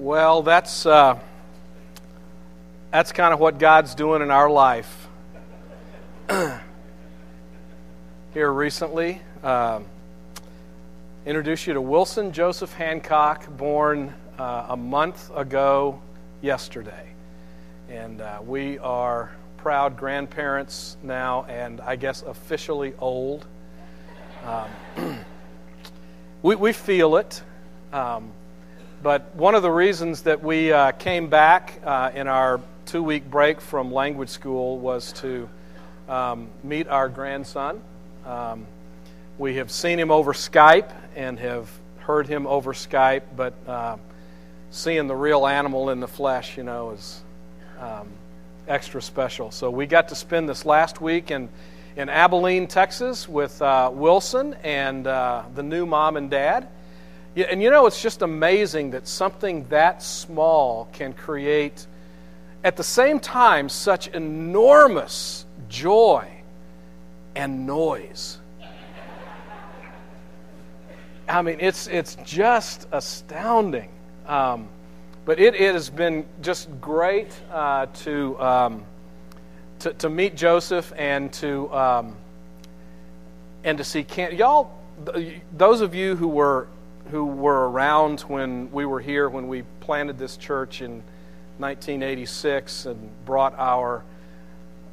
Well, that's uh, that's kind of what God's doing in our life. Here recently, uh, introduce you to Wilson Joseph Hancock, born uh, a month ago yesterday, and uh, we are proud grandparents now, and I guess officially old. Um, we, we feel it. Um, but one of the reasons that we uh, came back uh, in our two week break from language school was to um, meet our grandson. Um, we have seen him over Skype and have heard him over Skype, but uh, seeing the real animal in the flesh, you know, is um, extra special. So we got to spend this last week in, in Abilene, Texas with uh, Wilson and uh, the new mom and dad. Yeah, and you know, it's just amazing that something that small can create, at the same time, such enormous joy and noise. I mean, it's, it's just astounding. Um, but it, it, has been just great uh, to, um, to, to, meet Joseph and to, um, and to see y'all, those of you who were who were around when we were here when we planted this church in 1986 and brought our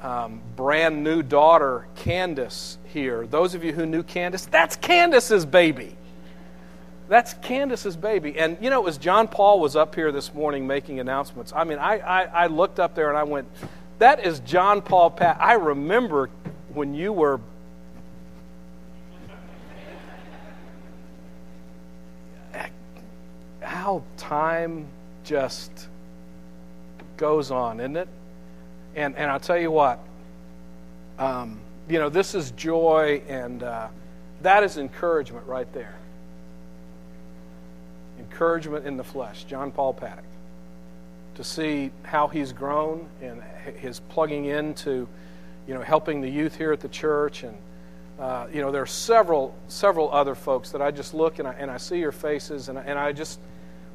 um, brand new daughter, Candace, here. Those of you who knew Candace, that's Candace's baby. That's Candace's baby. And you know, as John Paul was up here this morning making announcements, I mean, I, I, I looked up there and I went, that is John Paul Pat. I remember when you were how time just goes on, isn't it? And, and I'll tell you what, um, you know, this is joy, and uh, that is encouragement right there. Encouragement in the flesh. John Paul Paddock. To see how he's grown and his plugging into, you know, helping the youth here at the church and uh, you know, there are several several other folks that I just look and I, and I see your faces and, and I just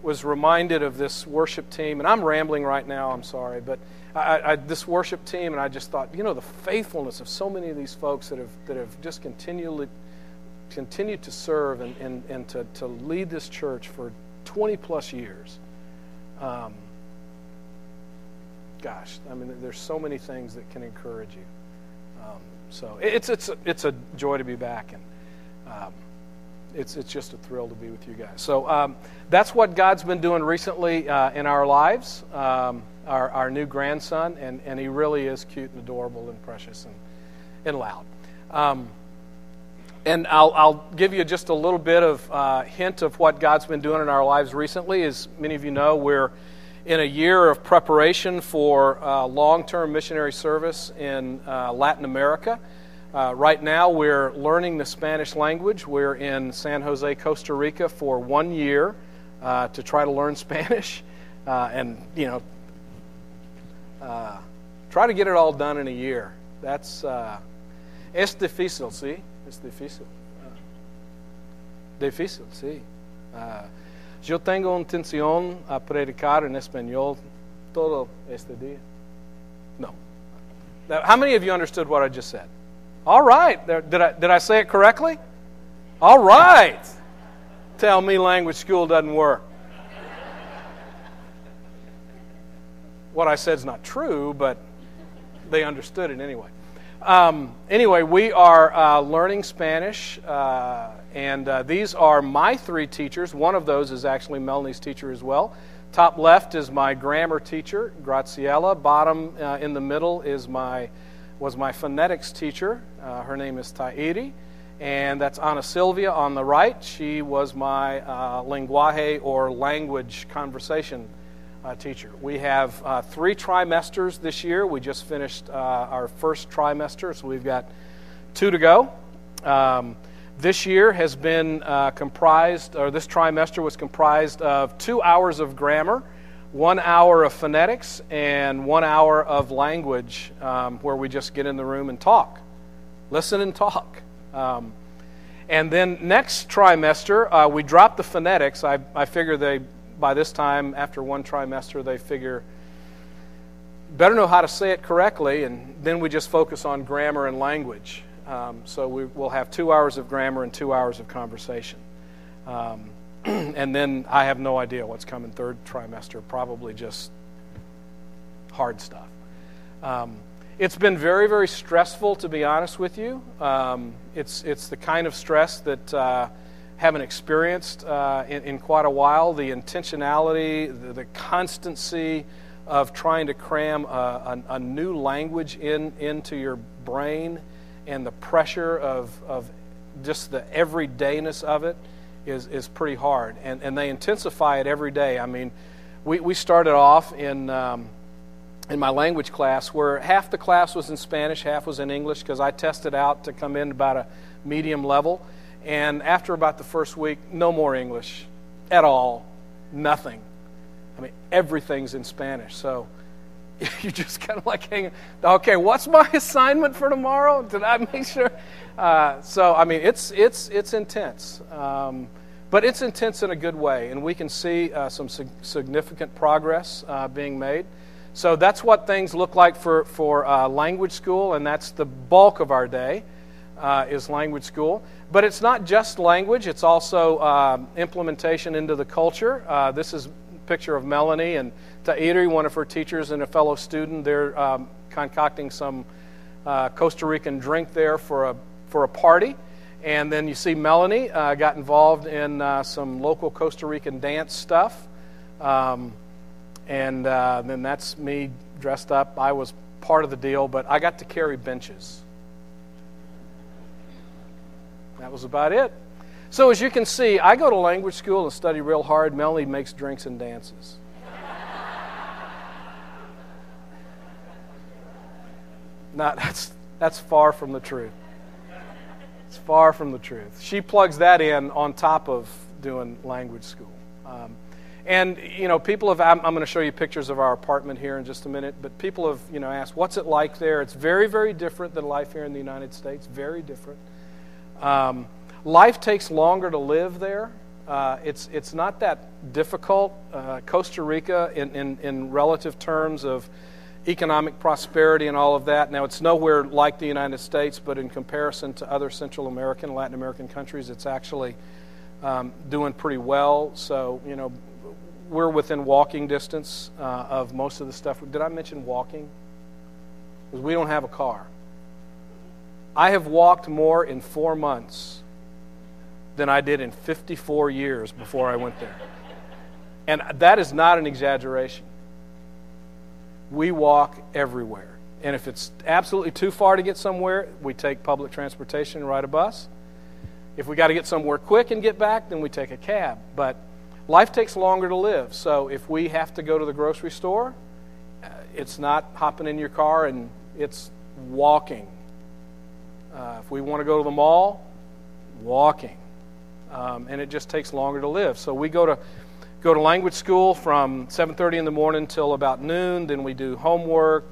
was reminded of this worship team, and I'm rambling right now, I'm sorry, but I, I, this worship team, and I just thought, you know, the faithfulness of so many of these folks that have, that have just continually continued to serve and, and, and to, to lead this church for 20 plus years. Um, gosh, I mean, there's so many things that can encourage you. Um, so it's, it's, it's a joy to be back. And, um, it's, it's just a thrill to be with you guys. So um, that's what God's been doing recently uh, in our lives, um, our, our new grandson, and, and he really is cute and adorable and precious and, and loud. Um, and I'll, I'll give you just a little bit of uh, hint of what God's been doing in our lives recently. As many of you know, we're in a year of preparation for uh, long term missionary service in uh, Latin America. Uh, right now, we're learning the Spanish language. We're in San Jose, Costa Rica for one year uh, to try to learn Spanish. Uh, and, you know, uh, try to get it all done in a year. That's. Uh, es difícil, sí? Es difícil. Uh, difícil, sí. yo tengo intención a predicar en español todo este día. No. Now, How many of you understood what I just said? All right. Did I, did I say it correctly? All right. Tell me language school doesn't work. What I said is not true, but they understood it anyway. Um, anyway, we are uh, learning Spanish, uh, and uh, these are my three teachers. One of those is actually Melanie's teacher as well. Top left is my grammar teacher, Graciela. Bottom uh, in the middle is my was my phonetics teacher. Uh, her name is Tairi. And that's Ana Silvia on the right. She was my uh, lenguaje or language conversation uh, teacher. We have uh, three trimesters this year. We just finished uh, our first trimester, so we've got two to go. Um, this year has been uh, comprised, or this trimester was comprised of two hours of grammar one hour of phonetics and one hour of language um, where we just get in the room and talk, listen and talk. Um, and then next trimester, uh, we drop the phonetics. I, I figure they, by this time, after one trimester, they figure better know how to say it correctly, and then we just focus on grammar and language. Um, so we, will have two hours of grammar and two hours of conversation. Um, and then I have no idea what's coming third trimester, probably just hard stuff. Um, it's been very, very stressful, to be honest with you. Um, it's, it's the kind of stress that uh, haven't experienced uh, in, in, quite a while. The intentionality, the, the constancy of trying to cram a, a, a, new language in, into your brain and the pressure of, of just the everydayness of it is, is pretty hard. And, and they intensify it every day. I mean, we, we started off in. Um, in my language class where half the class was in Spanish, half was in English because I tested out to come in about a medium level. And after about the first week, no more English at all, nothing. I mean, everything's in Spanish. So you just kind of like hanging, okay, what's my assignment for tomorrow? Did I make sure? Uh, so, I mean, it's, it's, it's intense. Um, but it's intense in a good way, and we can see uh, some significant progress uh, being made. So that's what things look like for, for uh, language school, and that's the bulk of our day uh, is language school. But it's not just language, it's also uh, implementation into the culture. Uh, this is a picture of Melanie and Tairi, one of her teachers and a fellow student. They're um, concocting some uh, Costa Rican drink there for a, for a party. And then you see Melanie uh, got involved in some local Costa Rican dance stuff. Um, and uh, then that's me dressed up. I was part of the deal, but I got to carry benches. That was about it. So, as you can see, I go to language school and study real hard. Melanie makes drinks and dances. Not, that's, that's far from the truth. It's far from the truth. She plugs that in on top of doing language school. Um, and, you know, people have, I'm, I'm going to show you pictures of our apartment here in just a minute, but people have, you know, asked, what's it like there? It's very, very different than life here in the United States, very different. Um, life takes longer to live there. Uh, it's, it's not that difficult. Uh, Costa Rica, in, in, in relative terms of economic prosperity and all of that, now it's nowhere like the United States, but in comparison to other Central American, Latin American countries, it's actually um, doing pretty well. So, you know, we're within walking distance uh, of most of the stuff. Did I mention walking? Because we don't have a car. I have walked more in four months than I did in 54 years before I went there. And that is not an exaggeration. We walk everywhere. And if it's absolutely too far to get somewhere, we take public transportation and ride a bus. If we got to get somewhere quick and get back, then we take a cab. But life takes longer to live. So if we have to go to the grocery store, uh, it's not hopping in your car and it's walking. Uh, if we want to go to the mall, walking. Um, and it just takes longer to live. So we go to go to language school from 7:30 in the morning till about noon. Then we do homework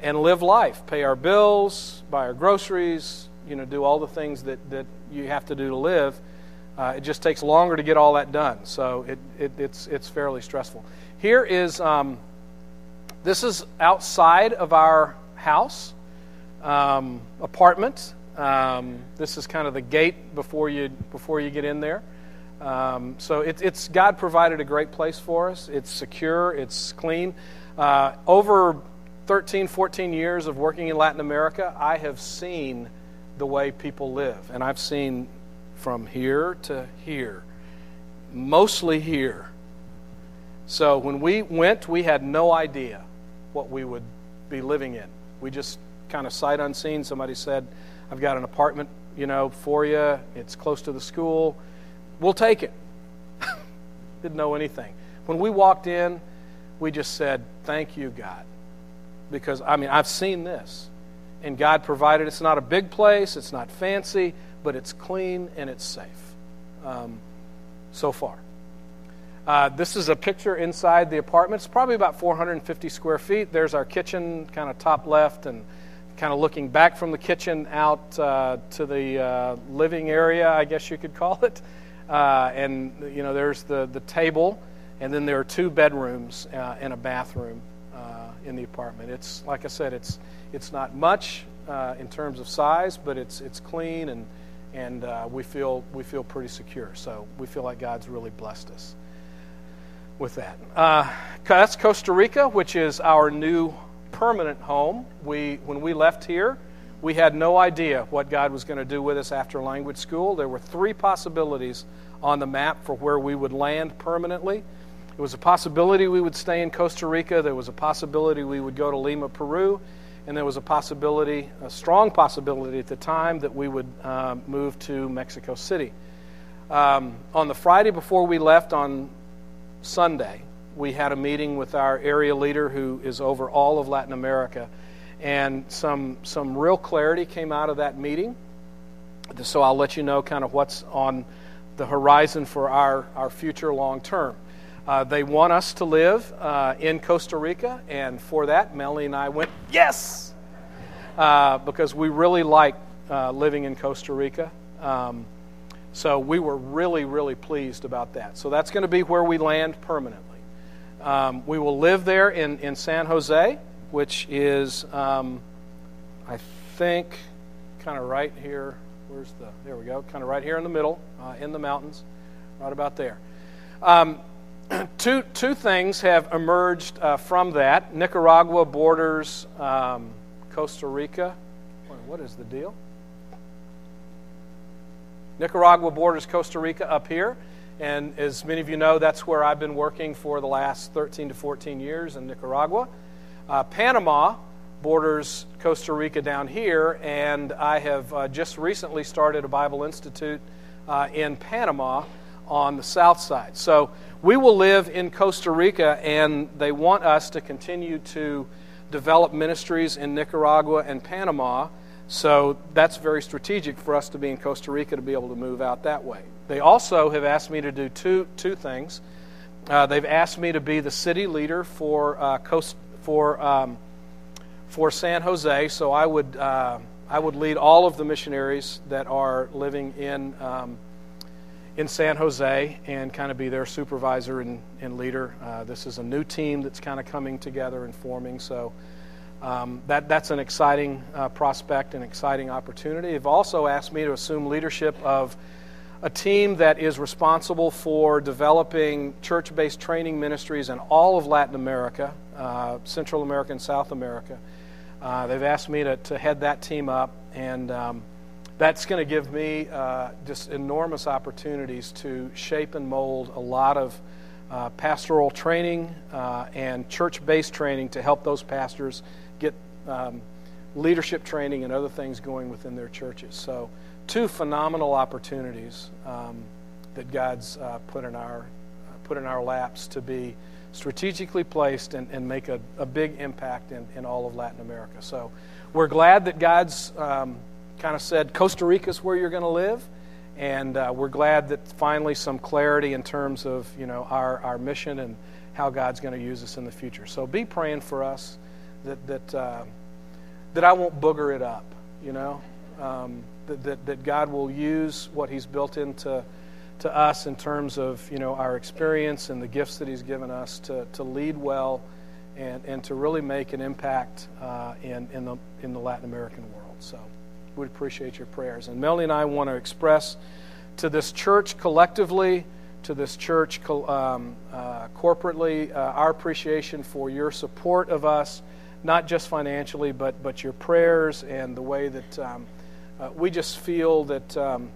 and live life, pay our bills, buy our groceries, you know, do all the things that, that you have to do to live. Uh, it just takes longer to get all that done, so it, it, it's, it's fairly stressful. Here is um, this is outside of our house um, apartment. Um, this is kind of the gate before you before you get in there. Um, so it, it's God provided a great place for us. It's secure. It's clean. Uh, over 13, 14 years of working in Latin America, I have seen the way people live, and I've seen from here to here, mostly here. So when we went, we had no idea what we would be living in. We just kind of sight unseen. Somebody said, I've got an apartment, you know, for you. It's close to the school. We'll take it. Didn't know anything. When we walked in, we just said, Thank you, God. Because, I mean, I've seen this. And God provided. It's not a big place, it's not fancy, but it's clean and it's safe um, so far. Uh, this is a picture inside the apartment. It's probably about 450 square feet. There's our kitchen, kind of top left, and kind of looking back from the kitchen out uh, to the uh, living area, I guess you could call it. Uh, and you know, there's the the table, and then there are two bedrooms uh, and a bathroom uh, in the apartment. It's like I said, it's it's not much uh, in terms of size, but it's it's clean and and uh, we feel we feel pretty secure. So we feel like God's really blessed us with that. Uh, that's Costa Rica, which is our new permanent home. We when we left here, we had no idea what God was going to do with us after language school. There were three possibilities on the map for where we would land permanently. It was a possibility we would stay in Costa Rica. There was a possibility we would go to Lima, Peru and there was a possibility, a strong possibility at the time, that we would uh, move to Mexico City. Um, on the Friday before we left on Sunday, we had a meeting with our area leader who is over all of Latin America, and some some real clarity came out of that meeting. So I'll let you know kind of what's on the horizon for our, our future long term. Uh, they want us to live uh, in Costa Rica, and for that, Melanie and I went, yes! Uh, because we really like uh, living in Costa Rica. Um, so we were really, really pleased about that. So that's going to be where we land permanently. Um, we will live there in, in San Jose, which is, um, I think, kind of right here. Where's the, there we go, kind of right here in the middle, uh, in the mountains, right about there. Um, two, two things have emerged uh, from that. Nicaragua borders um, Costa Rica. What is the deal? Nicaragua borders Costa Rica up here. And as many of you know, that's where I've been working for the last 13 to 14 years in Nicaragua. Uh, Panama borders Costa Rica down here, and I have uh, just recently started a Bible Institute uh, in Panama on the south side. So we will live in Costa Rica, and they want us to continue to develop ministries in Nicaragua and Panama. So that's very strategic for us to be in Costa Rica to be able to move out that way. They also have asked me to do two, two things. Uh, they've asked me to be the city leader for, uh, Coast, for, um, for San Jose, so I would, uh, I would lead all of the missionaries that are living in um, in San Jose and kind of be their supervisor and, and leader. Uh, this is a new team that's kind of coming together and forming, so um, that, that's an exciting uh, prospect and exciting opportunity. They've also asked me to assume leadership of a team that is responsible for developing church based training ministries in all of Latin America, uh, Central America, and South America. Uh, they've asked me to, to head that team up, and um, that's going to give me uh, just enormous opportunities to shape and mold a lot of uh, pastoral training uh, and church based training to help those pastors get um, leadership training and other things going within their churches. So, two phenomenal opportunities um, that God's uh, put in our put in our laps to be strategically placed and, and make a, a big impact in, in all of Latin America. So, we're glad that God's um, kind of said Costa Rica is where you're going to live. And uh, we're glad that finally some clarity in terms of you know our, our mission and how God's going to use us in the future. So be praying for us that that uh, that I won't booger it up. You know um, that, that that God will use what He's built into to us in terms of you know our experience and the gifts that He's given us to to lead well and and to really make an impact uh, in in the in the Latin American world. So would appreciate your prayers. And Melanie and I want to express to this church collectively, to this church um, uh, corporately, uh, our appreciation for your support of us, not just financially, but, but your prayers and the way that um, uh, we just feel that um,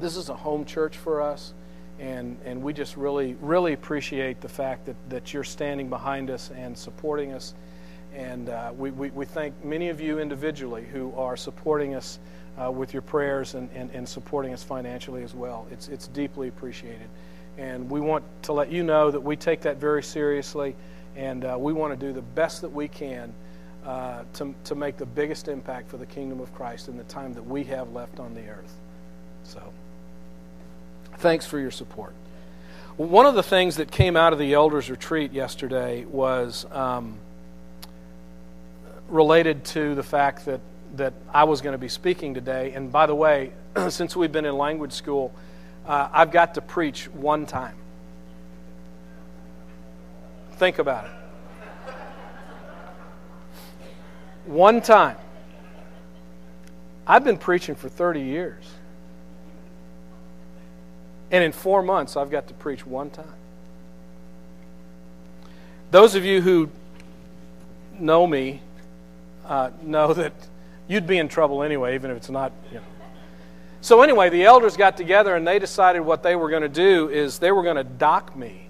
this is a home church for us. And, and we just really, really appreciate the fact that, that you're standing behind us and supporting us and uh, we, we, we, thank many of you individually who are supporting us uh, with your prayers and, and, and, supporting us financially as well. It's, it's deeply appreciated. And we want to let you know that we take that very seriously, and uh, we want to do the best that we can uh, to, to make the biggest impact for the kingdom of Christ in the time that we have left on the earth. So, thanks for your support. One of the things that came out of the elders' retreat yesterday was. Um, related to the fact that, that I was going to be speaking today. And by the way, since we've been in language school, uh, I've got to preach one time. Think about it. One time. I've been preaching for 30 years. And in four months, I've got to preach one time. Those of you who know me uh, know that you'd be in trouble anyway, even if it's not, you know. So, anyway, the elders got together and they decided what they were going to do is they were going to dock me.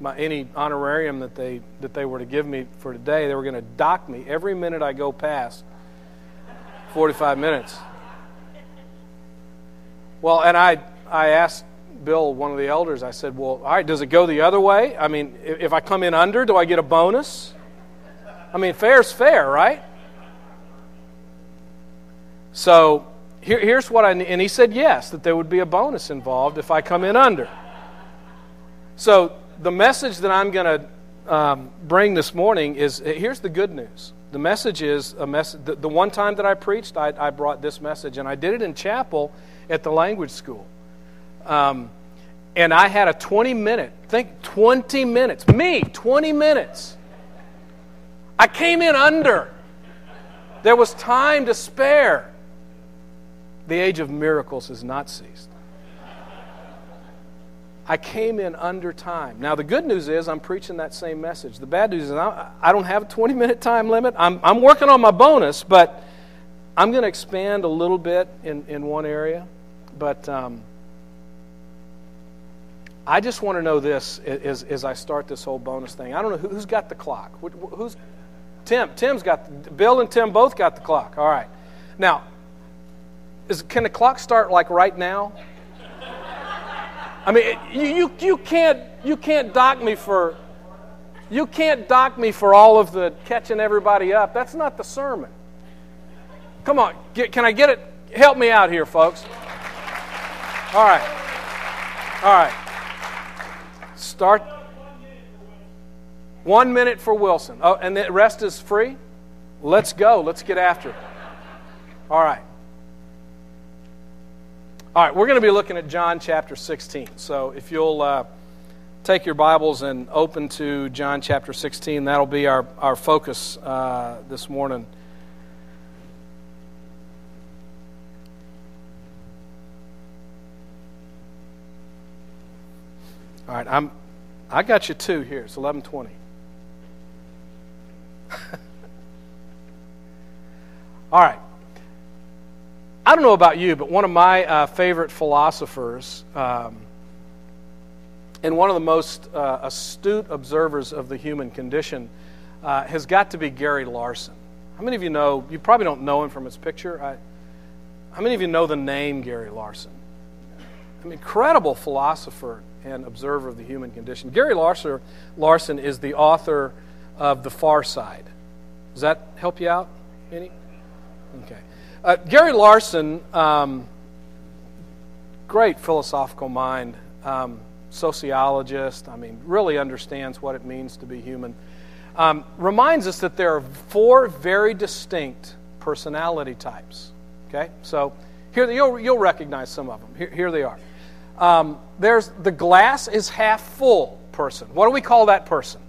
My, any honorarium that they, that they were to give me for today, they were going to dock me every minute I go past 45 minutes. Well, and I, I asked Bill, one of the elders, I said, Well, all right, does it go the other way? I mean, if I come in under, do I get a bonus? I mean, fair's fair, right? So here, here's what I and he said yes, that there would be a bonus involved if I come in under. So the message that I'm going to um, bring this morning is here's the good news. The message is a message. The, the one time that I preached, I, I, brought this message, and I did it in chapel at the language school. Um, and I had a 20 minute, think 20 minutes, me, 20 minutes. I came in under. There was time to spare. The age of miracles has not ceased. I came in under time. Now, the good news is I'm preaching that same message. The bad news is I don't have a 20 minute time limit. I'm, I'm working on my bonus, but I'm going to expand a little bit in, in one area. But um, I just want to know this as, as I start this whole bonus thing. I don't know who's got the clock. Who's Tim? Tim's got Bill and Tim both got the clock. All right. Now, is, can the clock start like right now? I mean, you, you, you, can't, you can't dock me for you can't dock me for all of the catching everybody up. That's not the sermon. Come on, get, can I get it? Help me out here, folks. All right. All right. Start. One minute for Wilson. Oh, and the rest is free? Let's go. Let's get after it. All right. All right, we're going to be looking at John chapter 16. So if you'll uh, take your Bibles and open to John chapter 16, that'll be our, our focus uh, this morning. All right, I'm, I got you two here. It's 1120. All right. I don't know about you, but one of my uh, favorite philosophers um, and one of the most uh, astute observers of the human condition uh, has got to be Gary Larson. How many of you know? You probably don't know him from his picture. I, how many of you know the name Gary Larson? An incredible philosopher and observer of the human condition. Gary Larson, Larson is the author of The Far Side. Does that help you out any? Okay. Uh, Gary Larson, um, great philosophical mind, um, sociologist, I mean, really understands what it means to be human, um, reminds us that there are four very distinct personality types. Okay? So here, you'll, you'll recognize some of them. Here, here they are. Um, there's the glass is half full person. What do we call that person?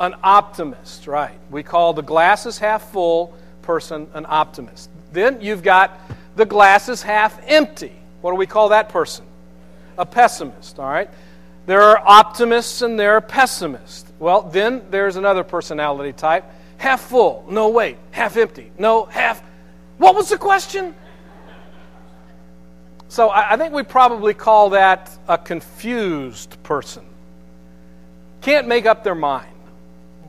An optimist, right? We call the glass is half full person an optimist. Then you've got the glass is half empty. What do we call that person? A pessimist, all right? There are optimists and there are pessimists. Well, then there's another personality type half full. No, wait, half empty. No, half. What was the question? So I think we probably call that a confused person. Can't make up their mind.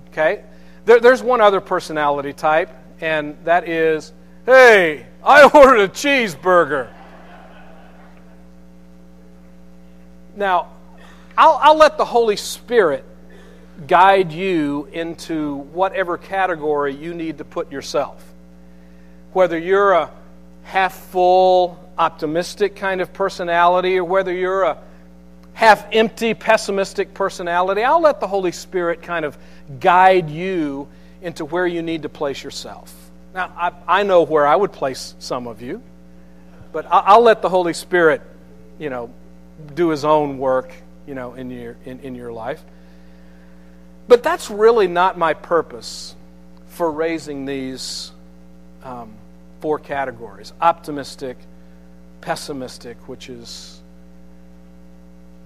Okay? There, there's one other personality type, and that is hey, I ordered a cheeseburger. Now, I'll, I'll let the Holy Spirit guide you into whatever category you need to put yourself. Whether you're a half full, optimistic kind of personality, or whether you're a half empty, pessimistic personality, I'll let the Holy Spirit kind of guide you into where you need to place yourself. Now, I, I know where I would place some of you, but I'll, I'll let the Holy Spirit, you know, do his own work, you know, in your, in, in your life. But that's really not my purpose for raising these um, four categories optimistic, pessimistic, which is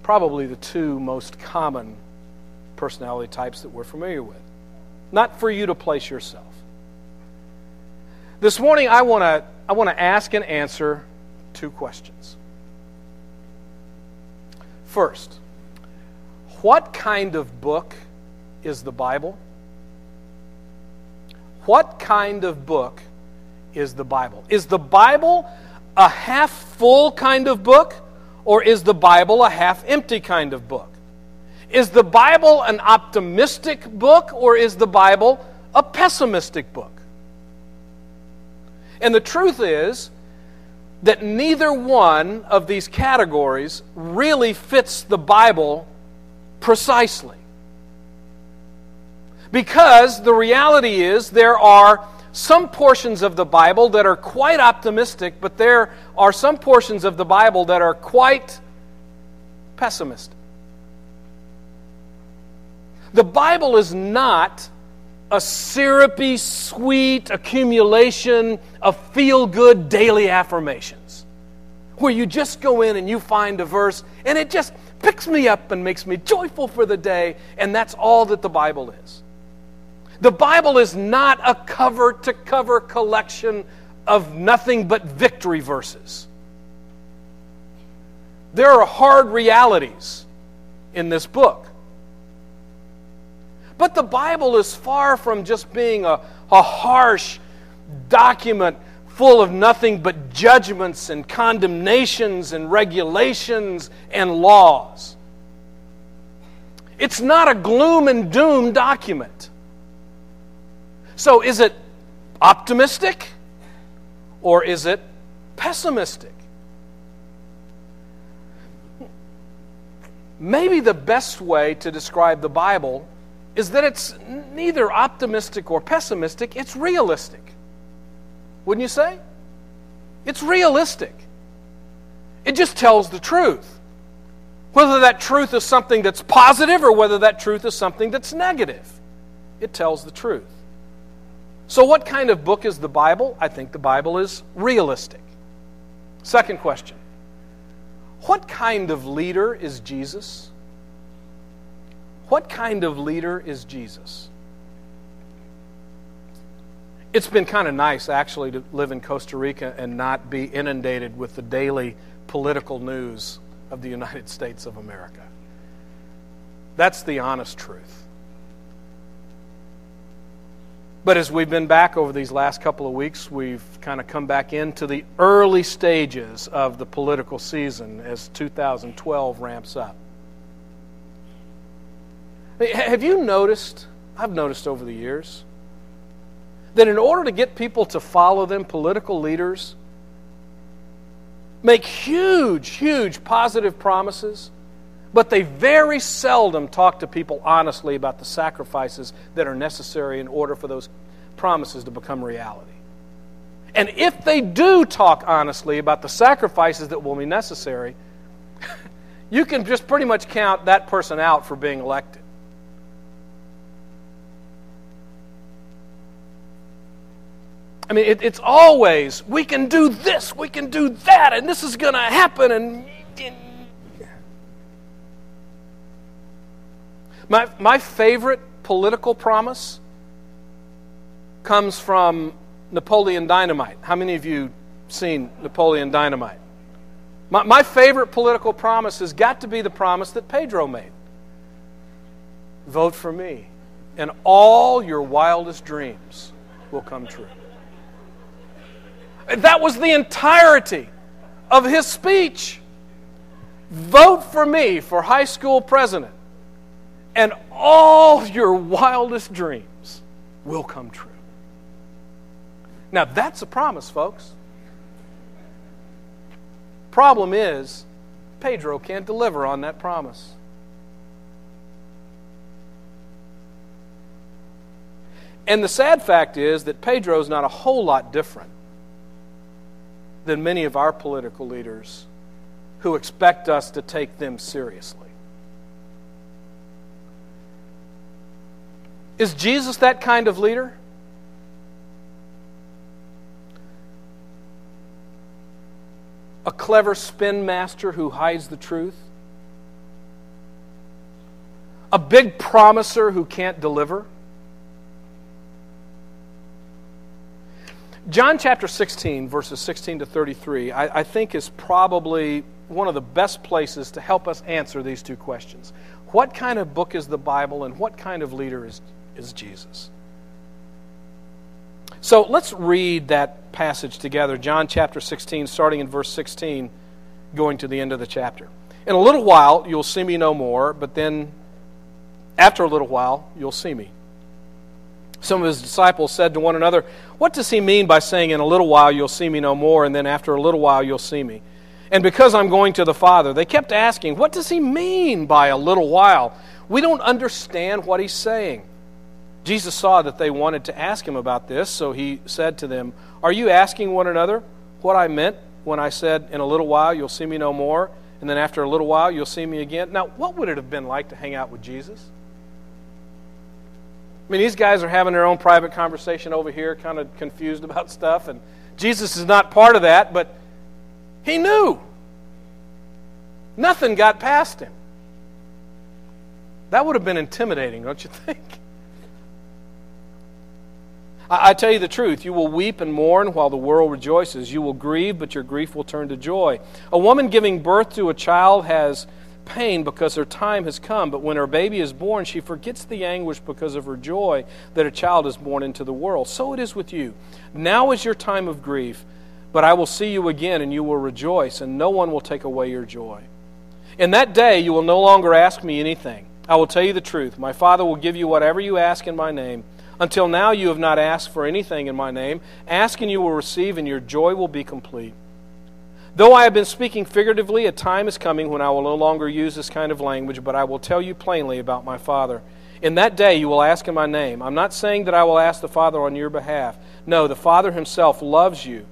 probably the two most common personality types that we're familiar with. Not for you to place yourself. This morning, I want to I want to ask and answer two questions. First, what kind of book is the Bible? What kind of book is the Bible? Is the Bible a half full kind of book, or is the Bible a half empty kind of book? Is the Bible an optimistic book, or is the Bible a pessimistic book? And the truth is that neither one of these categories really fits the Bible precisely. Because the reality is there are some portions of the Bible that are quite optimistic, but there are some portions of the Bible that are quite pessimistic. The Bible is not a syrupy, sweet accumulation of feel good daily affirmations where you just go in and you find a verse and it just picks me up and makes me joyful for the day, and that's all that the Bible is. The Bible is not a cover to cover collection of nothing but victory verses. There are hard realities in this book. But the Bible is far from just being a, a harsh document full of nothing but judgments and condemnations and regulations and laws. It's not a gloom and doom document. So, is it optimistic or is it pessimistic? Maybe the best way to describe the Bible is that it's neither optimistic or pessimistic, it's realistic. Wouldn't you say? It's realistic. It just tells the truth. Whether that truth is something that's positive or whether that truth is something that's negative, it tells the truth. So, what kind of book is the Bible? I think the Bible is realistic. Second question What kind of leader is Jesus? What kind of leader is Jesus? It's been kind of nice, actually, to live in Costa Rica and not be inundated with the daily political news of the United States of America. That's the honest truth. But as we've been back over these last couple of weeks, we've kind of come back into the early stages of the political season as 2012 ramps up. Have you noticed? I've noticed over the years that in order to get people to follow them, political leaders make huge, huge positive promises, but they very seldom talk to people honestly about the sacrifices that are necessary in order for those promises to become reality. And if they do talk honestly about the sacrifices that will be necessary, you can just pretty much count that person out for being elected. I mean, it, it's always, we can do this, we can do that, and this is going to happen. And, and my, my favorite political promise comes from Napoleon Dynamite. How many of you seen Napoleon Dynamite? My, my favorite political promise has got to be the promise that Pedro made vote for me, and all your wildest dreams will come true. That was the entirety of his speech. Vote for me for high school president, and all your wildest dreams will come true. Now, that's a promise, folks. Problem is, Pedro can't deliver on that promise. And the sad fact is that Pedro's not a whole lot different than many of our political leaders who expect us to take them seriously. Is Jesus that kind of leader? A clever spin master who hides the truth? A big promiser who can't deliver? John chapter 16, verses 16 to 33, I, I, think is probably one of the best places to help us answer these two questions. What kind of book is the Bible, and what kind of leader is, is Jesus? So let's read that passage together. John chapter 16, starting in verse 16, going to the end of the chapter. In a little while, you'll see me no more, but then after a little while, you'll see me. Some of his disciples said to one another, What does he mean by saying, In a little while you'll see me no more, and then after a little while you'll see me? And because I'm going to the Father, they kept asking, What does he mean by a little while? We don't understand what he's saying. Jesus saw that they wanted to ask him about this, so he said to them, Are you asking one another what I meant when I said, In a little while you'll see me no more, and then after a little while you'll see me again? Now, what would it have been like to hang out with Jesus? I mean, these guys are having their own private conversation over here, kind of confused about stuff, and Jesus is not part of that, but he knew. Nothing got past him. That would have been intimidating, don't you think? I, I, tell you the truth, you will weep and mourn while the world rejoices. You will grieve, but your grief will turn to joy. A woman giving birth to a child has pain because her time has come, but when her baby is born, she forgets the anguish because of her joy that a child is born into the world. So it is with you. Now is your time of grief, but I will see you again, and you will rejoice, and no one will take away your joy. In that day, you will no longer ask me anything. I will tell you the truth. My Father will give you whatever you ask in my name. Until now, you have not asked for anything in my name. Ask, and you will receive, and your joy will be complete. Though I have been speaking figuratively, a time is coming when I will no longer use this kind of language, but I will tell you plainly about my Father. In that day you will ask in my name. I'm not saying that I will ask the Father on your behalf. No, the Father himself loves you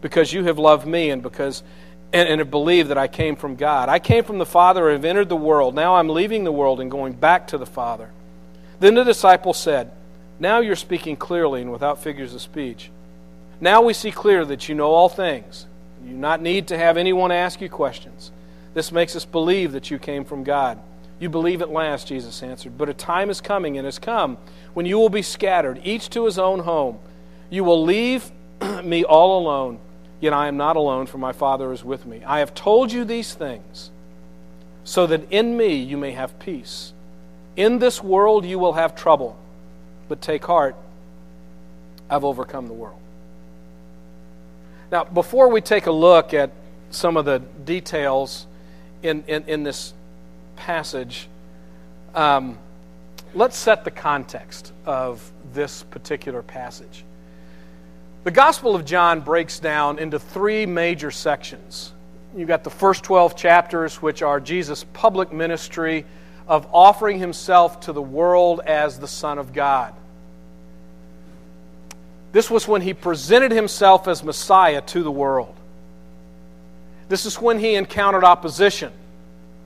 because you have loved me and because and, and have believed that I came from God. I came from the Father and have entered the world. Now I'm leaving the world and going back to the Father. Then the disciple said, Now you're speaking clearly and without figures of speech. Now we see clearly that you know all things you do not need to have anyone ask you questions. This makes us believe that you came from God. You believe at last, Jesus answered. But a time is coming and has come when you will be scattered, each to his own home. You will leave me all alone, yet I am not alone, for my Father is with me. I have told you these things so that in me you may have peace. In this world you will have trouble, but take heart, I've overcome the world. Now, before we take a look at some of the details in, in, in this passage, um, let's set the context of this particular passage. The Gospel of John breaks down into three major sections. You've got the first 12 chapters, which are Jesus' public ministry of offering himself to the world as the Son of God. This was when he presented himself as Messiah to the world. This is when he encountered opposition,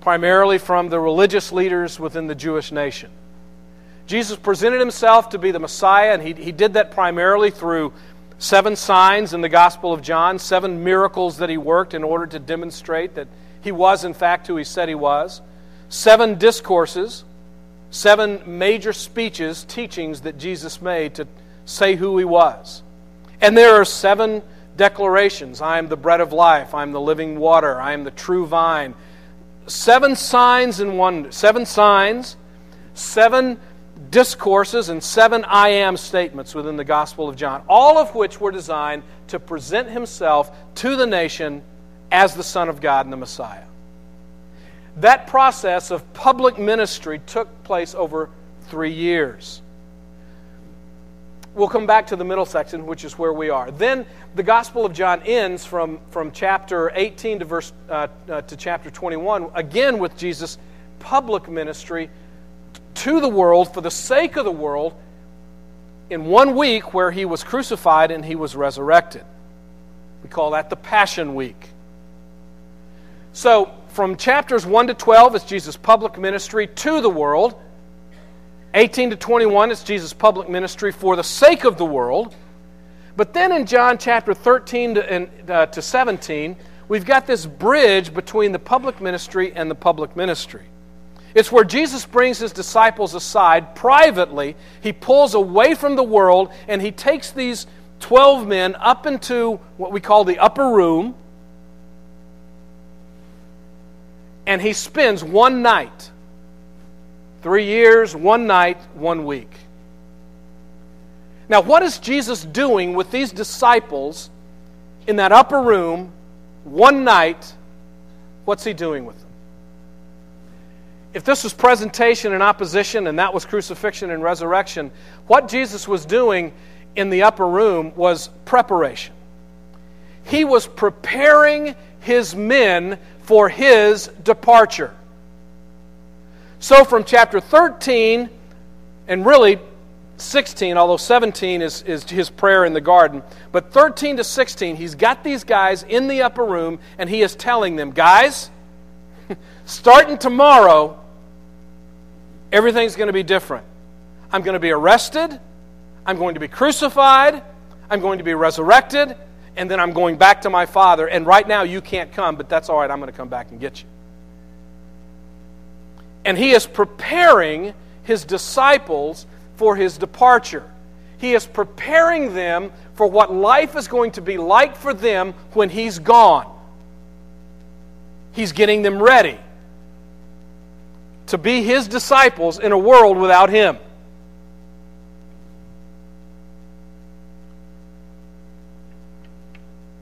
primarily from the religious leaders within the Jewish nation. Jesus presented himself to be the Messiah, and he, he did that primarily through seven signs in the Gospel of John, seven miracles that he worked in order to demonstrate that he was, in fact, who he said he was, seven discourses, seven major speeches, teachings that Jesus made to say who he was. And there are seven declarations I am the bread of life, I am the living water, I am the true vine. Seven signs and wonders, seven signs, seven discourses, and seven I am statements within the Gospel of John, all of which were designed to present himself to the nation as the Son of God and the Messiah. That process of public ministry took place over three years. We'll come back to the middle section, which is where we are. Then the Gospel of John ends from, from chapter 18 to, verse, uh, uh, to chapter 21, again with Jesus' public ministry to the world for the sake of the world in one week where he was crucified and he was resurrected. We call that the Passion Week. So, from chapters 1 to 12 is Jesus' public ministry to the world. 18 to 21 is Jesus' public ministry for the sake of the world. But then in John chapter 13 to, and, uh, to 17, we've got this bridge between the public ministry and the public ministry. It's where Jesus brings his disciples aside privately. He pulls away from the world and he takes these 12 men up into what we call the upper room. And he spends one night, three years, one night, one week. Now, what is Jesus doing with these disciples in that upper room one night? What's he doing with them? If this was presentation and opposition and that was crucifixion and resurrection, what Jesus was doing in the upper room was preparation. He was preparing his men for his departure. So, from chapter 13, and really 16, although 17 is, is his prayer in the garden, but 13 to 16, he's got these guys in the upper room and he is telling them, guys, starting tomorrow, everything's going to be different. I'm going to be arrested. I'm going to be crucified. I'm going to be resurrected. And then I'm going back to my Father. And right now you can't come, but that's all right. I'm going to come back and get you. And he is preparing his disciples for his departure. He is preparing them for what life is going to be like for them when he's gone. He's getting them ready to be his disciples in a world without him.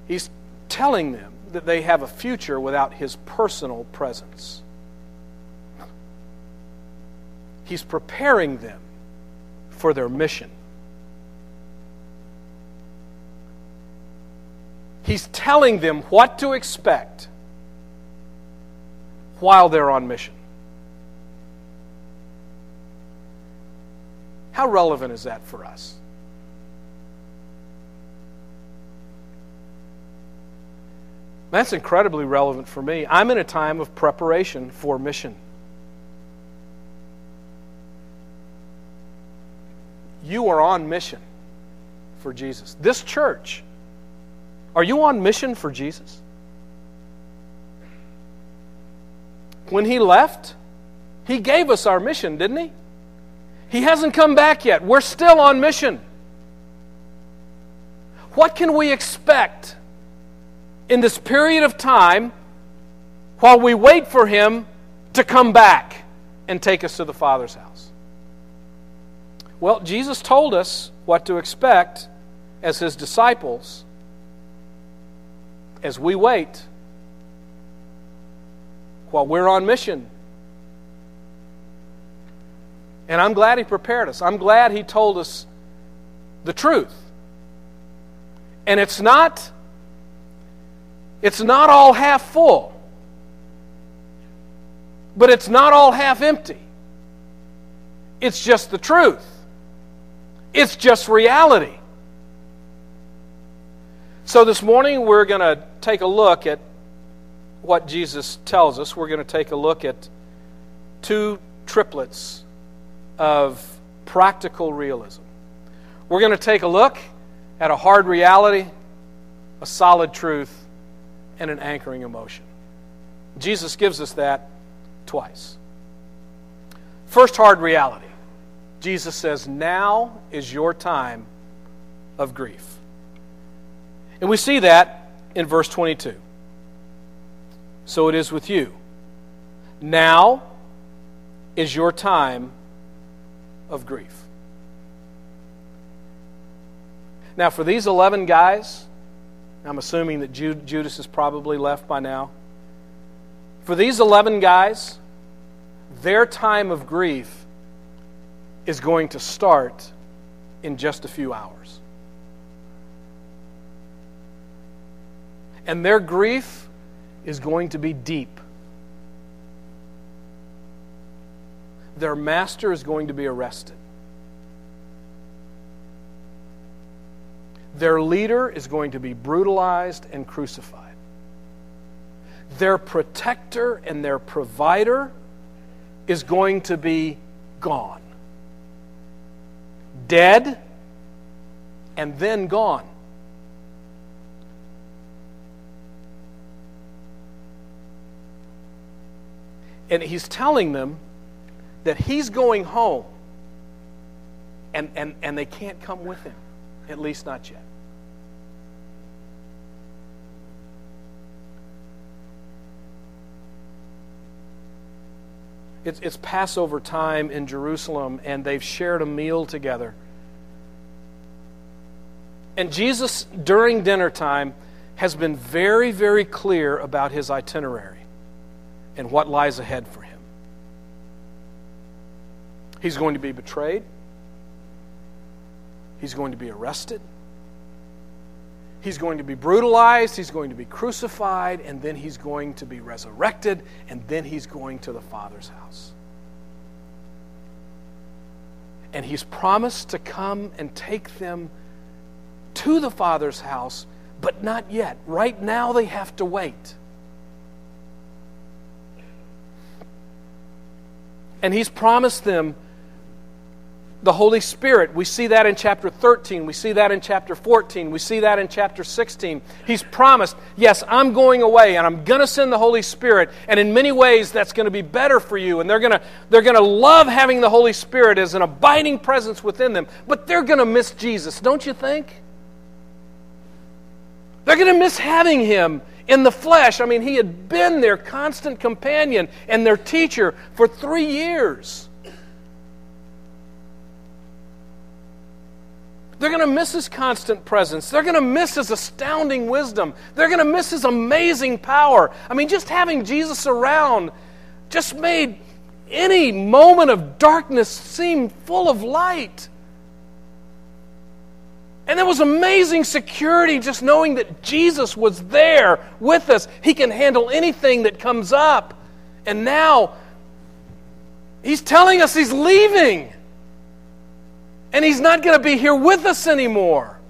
He's telling them that they have a future without his personal presence. He's preparing them for their mission. He's telling them what to expect while they're on mission. How relevant is that for us? That's incredibly relevant for me. I'm in a time of preparation for mission. You are on mission for Jesus. This church, are you on mission for Jesus? When he left, he gave us our mission, didn't he? He hasn't come back yet. We're still on mission. What can we expect in this period of time while we wait for Him to come back and take us to the Father's house? Well, Jesus told us what to expect as His disciples as we wait while we're on mission. And I'm glad He prepared us. I'm glad He told us the truth. And it's not it's not all half full, but it's not all half empty. It's just the truth, it's just reality. So this morning we're going to take a look at what Jesus tells us. We're going to take a look at two triplets of practical realism. We're going to take a look at a hard reality, a solid truth, and an anchoring emotion. Jesus gives us that twice. First hard reality Jesus says, Now is your time of grief. And we see that in verse 22. So it is with you. Now is your time of grief. Now, for these 11 guys, I'm assuming that Judas is probably left by now. For these 11 guys, their time of grief is going to start in just a few hours. And their grief is going to be deep. Their master is going to be arrested. Their leader is going to be brutalized and crucified. Their protector and their provider is going to be gone. Dead and then gone. And he's telling them that he's going home and, and, and they can't come with him, at least not yet. It's, it's Passover time in Jerusalem, and they've shared a meal together. And Jesus, during dinner time, has been very, very clear about his itinerary and what lies ahead for him. He's going to be betrayed, he's going to be arrested, he's going to be brutalized, he's going to be crucified, and then he's going to be resurrected, and then he's going to the Father's house. And he's promised to come and take them to the Father's house, but not yet. Right now, they have to wait. And he's promised them the Holy Spirit. We see that in chapter 13. We see that in chapter 14. We see that in chapter 16. He's promised, yes, I'm going away and I'm going to send the Holy Spirit. And in many ways, that's going to be better for you. And they're going to, they're going to love having the Holy Spirit as an abiding presence within them. But they're going to miss Jesus, don't you think? They're going to miss having him in the flesh. I mean, he had been their constant companion and their teacher for three years. They're going to miss his constant presence. They're going to miss his astounding wisdom. They're going to miss his amazing power. I mean, just having Jesus around just made any moment of darkness seem full of light. And there was amazing security just knowing that Jesus was there with us. He can handle anything that comes up. And now, He's telling us He's leaving. And He's not going to be here with us anymore.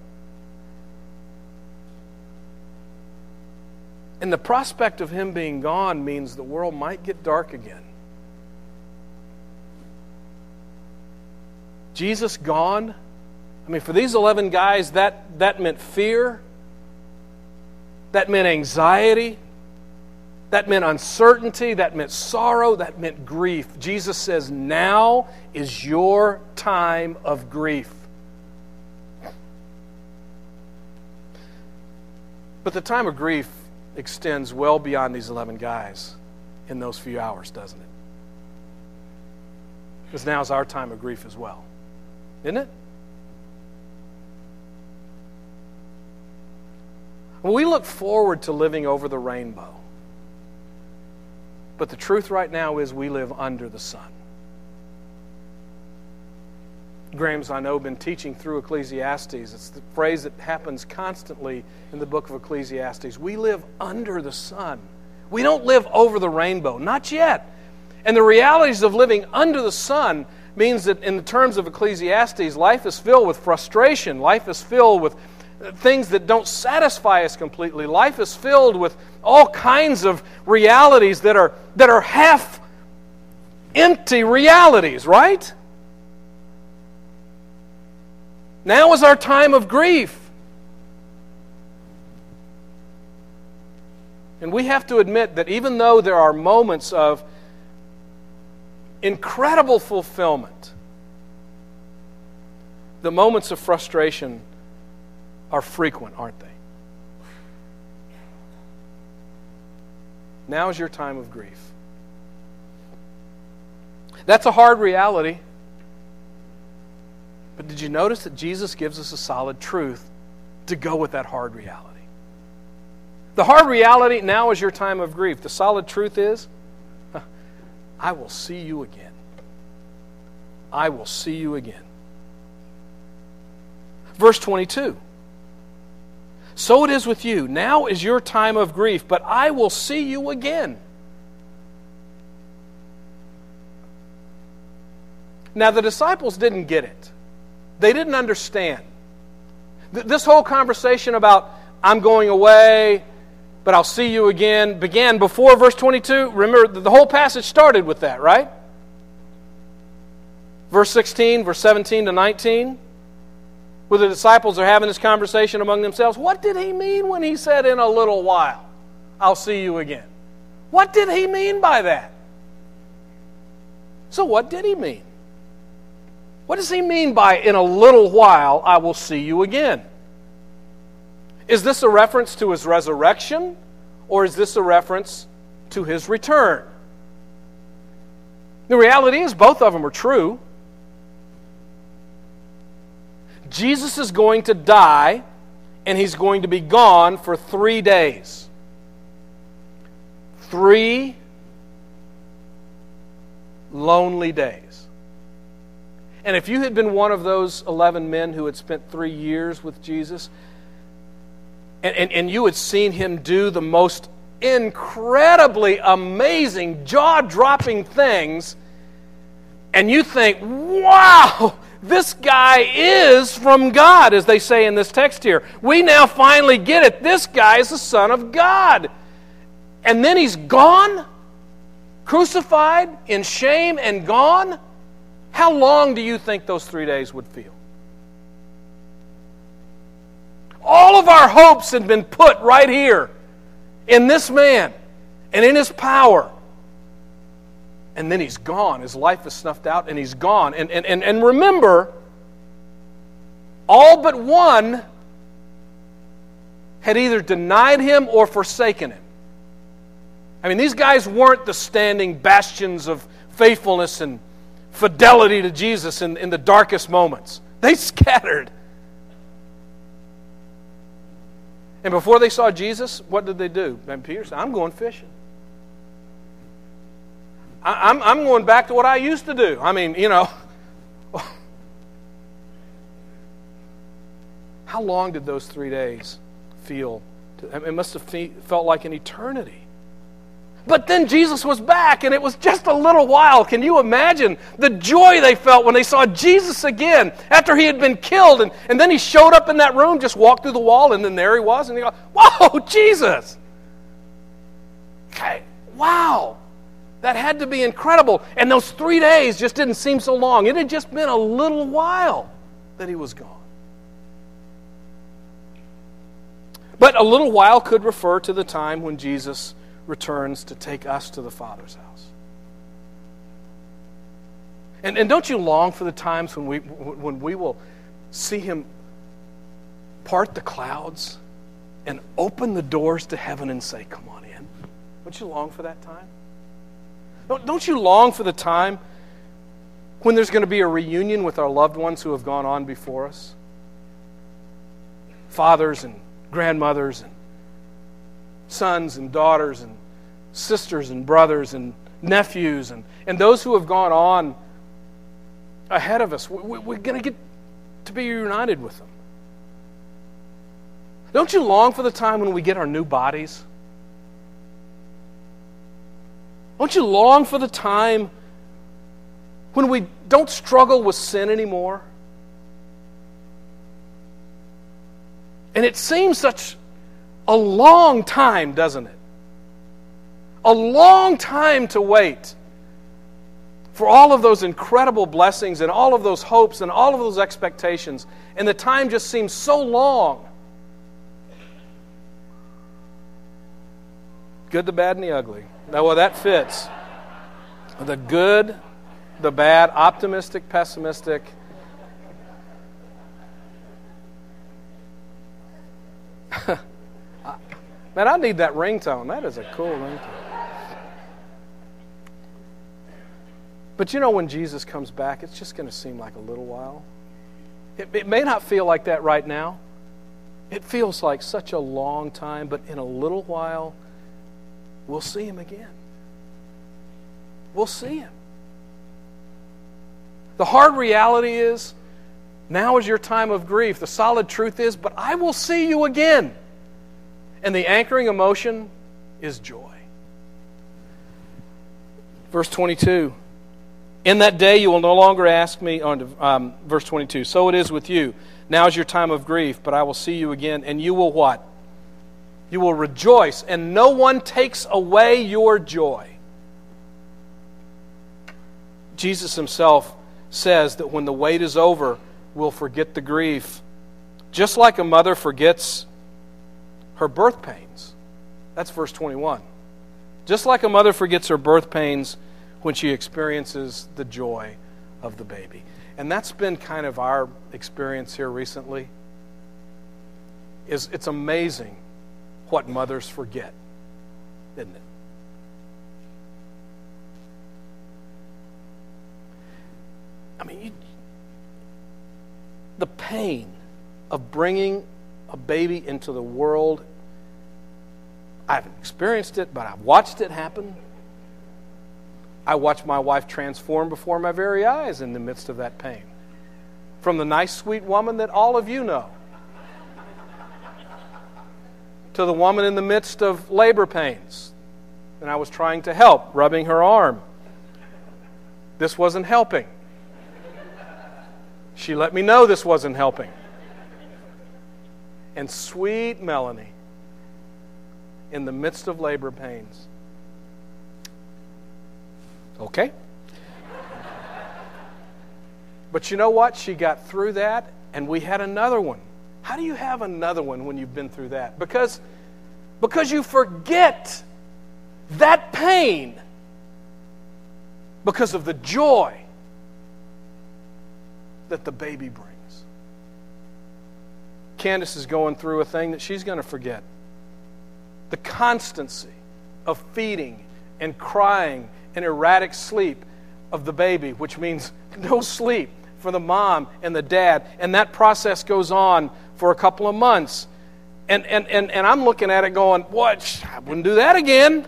And the prospect of Him being gone means the world might get dark again. Jesus gone I mean, for these 11 guys, that, that meant fear, that meant anxiety, that meant uncertainty, that meant sorrow, that meant grief. Jesus says, Now is your time of grief. But the time of grief extends well beyond these 11 guys in those few hours, doesn't it? Because now is our time of grief as well, isn't it? We look forward to living over the rainbow. But the truth right now is we live under the sun. Graham's, I know, been teaching through Ecclesiastes. It's the phrase that happens constantly in the book of Ecclesiastes. We live under the sun. We don't live over the rainbow, not yet. And the realities of living under the sun means that, in the terms of Ecclesiastes, life is filled with frustration, life is filled with things that don't satisfy us completely. Life is filled with all kinds of realities that are, that are half empty realities, right? Now is our time of grief. And we have to admit that even though there are moments of incredible fulfillment, the moments of frustration are frequent, aren't they? Now is your time of grief. That's a hard reality. But did you notice that Jesus gives us a solid truth to go with that hard reality? The hard reality now is your time of grief. The solid truth is I will see you again. I will see you again. Verse 22. So it is with you. Now is your time of grief, but I will see you again. Now, the disciples didn't get it, they didn't understand. This whole conversation about, I'm going away, but I'll see you again, began before verse 22. Remember, the whole passage started with that, right? Verse 16, verse 17 to 19. Where the disciples are having this conversation among themselves. What did he mean when he said, In a little while, I'll see you again? What did he mean by that? So, what did he mean? What does he mean by, In a little while, I will see you again? Is this a reference to his resurrection, or is this a reference to his return? The reality is, both of them are true. Jesus is going to die and he's going to be gone for three days. Three lonely days. And if you had been one of those 11 men who had spent three years with Jesus, and, and, and you had seen him do the most incredibly amazing, jaw dropping things, and you think, wow, this guy is from God, as they say in this text here. We now finally get it. This guy is the Son of God. And then he's gone, crucified in shame and gone. How long do you think those three days would feel? All of our hopes had been put right here in this man and in his power and then he's gone. His life is snuffed out and he's gone. And, and, and, and remember, all but one had either denied him or forsaken him. I mean, these guys weren't the standing bastions of faithfulness and fidelity to Jesus in, in the darkest moments. They scattered. And before they saw Jesus, what did they do? And Peter said, I'm going fishing. I, am I'm going back to what I used to do. I mean, you know. How long did those three days feel? To, it must have felt like an eternity. But then Jesus was back, and it was just a little while. Can you imagine the joy they felt when they saw Jesus again after he had been killed? And, and then he showed up in that room, just walked through the wall, and then there he was. And they go, Whoa, Jesus! Okay, wow. That had to be incredible. And those three days just didn't seem so long. It had just been a little while that he was gone. But a little while could refer to the time when Jesus returns to take us to the Father's house. And, and don't you long for the times when we, when we will see him part the clouds and open the doors to heaven and say, Come on in? Don't you long for that time? Don't, don't you long for the time when there's going to be a reunion with our loved ones who have gone on before us? Fathers and grandmothers and sons and daughters and sisters and brothers and nephews and, and those who have gone on ahead of us. We, we're going to get to be united with them. Don't you long for the time when we get our new bodies? Don't you long for the time when we don't struggle with sin anymore? And it seems such a long time, doesn't it? A long time to wait for all of those incredible blessings and all of those hopes and all of those expectations. And the time just seems so long. Good, the bad, and the ugly. Now, well, that fits. The good, the bad, optimistic, pessimistic. Man, I need that ringtone. That is a cool ringtone. But you know, when Jesus comes back, it's just going to seem like a little while. It, it, may not feel like that right now. It feels like such a long time, but in a little while, we'll see him again. We'll see him. The hard reality is now is your time of grief. The solid truth is, but I will see you again. And the anchoring emotion is joy. Verse 22 In that day you will no longer ask me, on um, verse 22, so it is with you. Now is your time of grief, but I will see you again, and you will what? You will rejoice, and no one takes away your joy. Jesus himself says that when the wait is over, we'll forget the grief just like a mother forgets her birth pains. That's verse 21. Just like a mother forgets her birth pains when she experiences the joy of the baby. And that's been kind of our experience here recently. Is it's amazing what mothers forget, isn't it? I mean, you, the pain of bringing a baby into the world. I haven't experienced it, but I've watched it happen. I watched my wife transform before my very eyes in the midst of that pain. From the nice, sweet woman that all of you know to the woman in the midst of labor pains. And I was trying to help, rubbing her arm. This wasn't helping. She let me know this wasn't helping. And sweet Melanie, in the midst of labor pains. Okay? But you know what? She got through that, and we had another one. How do you have another one when you've been through that? Because, because you forget that pain because of the joy that the baby brings. Candace is going through a thing that she's going to forget the constancy of feeding and crying and erratic sleep of the baby, which means no sleep for the mom and the dad. And that process goes on for a couple of months. And, and, and, and I'm looking at it going, what? I wouldn't do that again.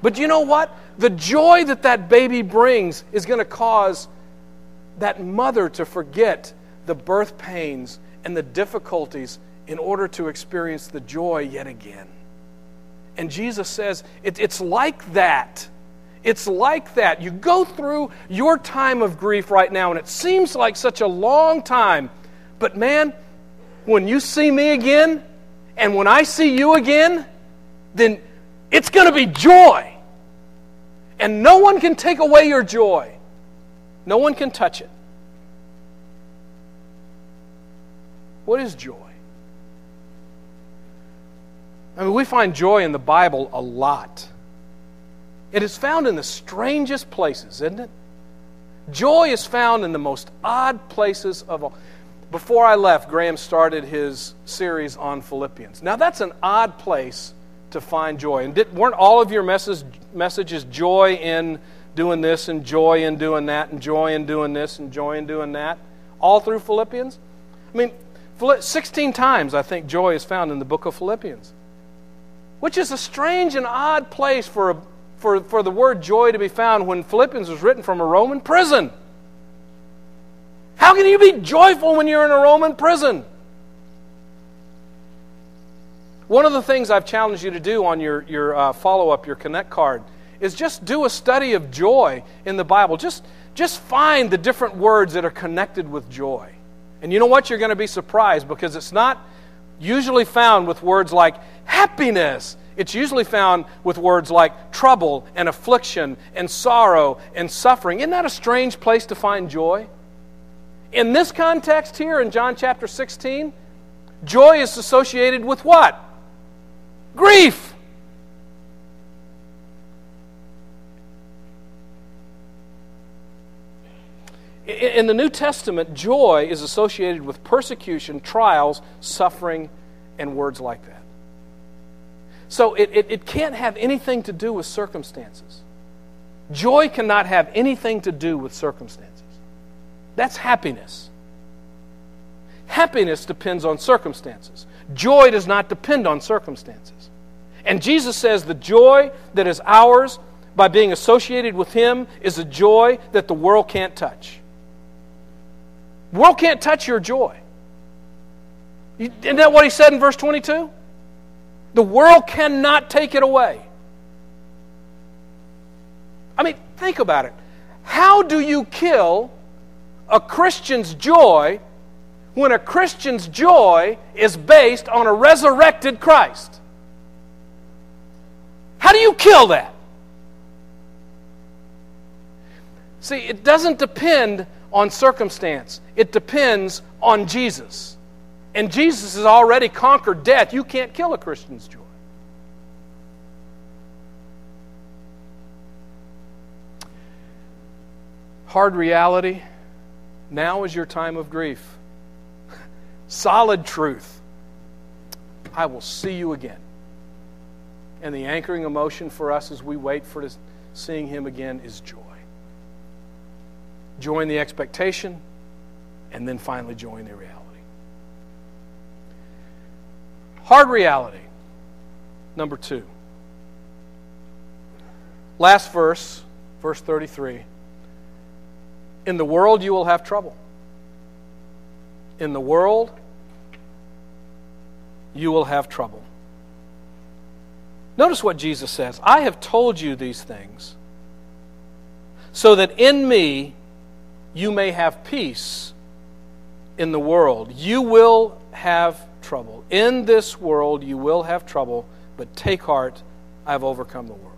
But you know what? The joy that that baby brings is going to cause that mother to forget the birth pains and the difficulties in order to experience the joy yet again. And Jesus says it, it's like that. It's like that. You go through your time of grief right now, and it seems like such a long time. But man, when you see me again, and when I see you again, then it's going to be joy. And no one can take away your joy. No one can touch it. What is joy? I mean, we find joy in the Bible a lot. It is found in the strangest places, isn't it? Joy is found in the most odd places of all. Before I left, Graham started his series on Philippians. Now, that's an odd place to find joy. And did, weren't all of your message, messages joy in doing this and joy in doing that and joy in doing this and joy in doing that? All through Philippians? I mean, 16 times I think joy is found in the book of Philippians, which is a strange and odd place for, a, for, for the word joy to be found when Philippians was written from a Roman prison. How can you be joyful when you're in a Roman prison? One of the things I've challenged you to do on your, your uh, follow up, your Connect card, is just do a study of joy in the Bible. Just, just find the different words that are connected with joy. And you know what? You're going to be surprised because it's not usually found with words like happiness. It's usually found with words like trouble and affliction and sorrow and suffering. Isn't that a strange place to find joy? In this context here in John chapter 16, joy is associated with what? Grief. In the New Testament, joy is associated with persecution, trials, suffering, and words like that. So it, it, it, can't have anything to do with circumstances. Joy cannot have anything to do with circumstances. That's happiness. Happiness depends on circumstances. Joy does not depend on circumstances. And Jesus says the joy that is ours by being associated with Him is a joy that the world can't touch. The world can't touch your joy. Isn't that what he said in verse 22? The world cannot take it away. I mean, think about it. How do you kill a Christian's joy when a Christian's joy is based on a resurrected Christ? How do you kill that? See, it doesn't depend on circumstance, it depends on Jesus. and Jesus has already conquered death, you can't kill a Christian's joy. Hard reality now is your time of grief. Solid truth I will see you again. And the anchoring emotion for us as we wait for seeing Him again is joy. Joy in the expectation, and then finally joy in the reality. Hard reality, number two. Last verse, verse 33. In the world you will have trouble. In the world you will have trouble. Notice what Jesus says I have told you these things so that in me you may have peace in the world. You will have trouble. In this world you will have trouble, but take heart, I have overcome the world.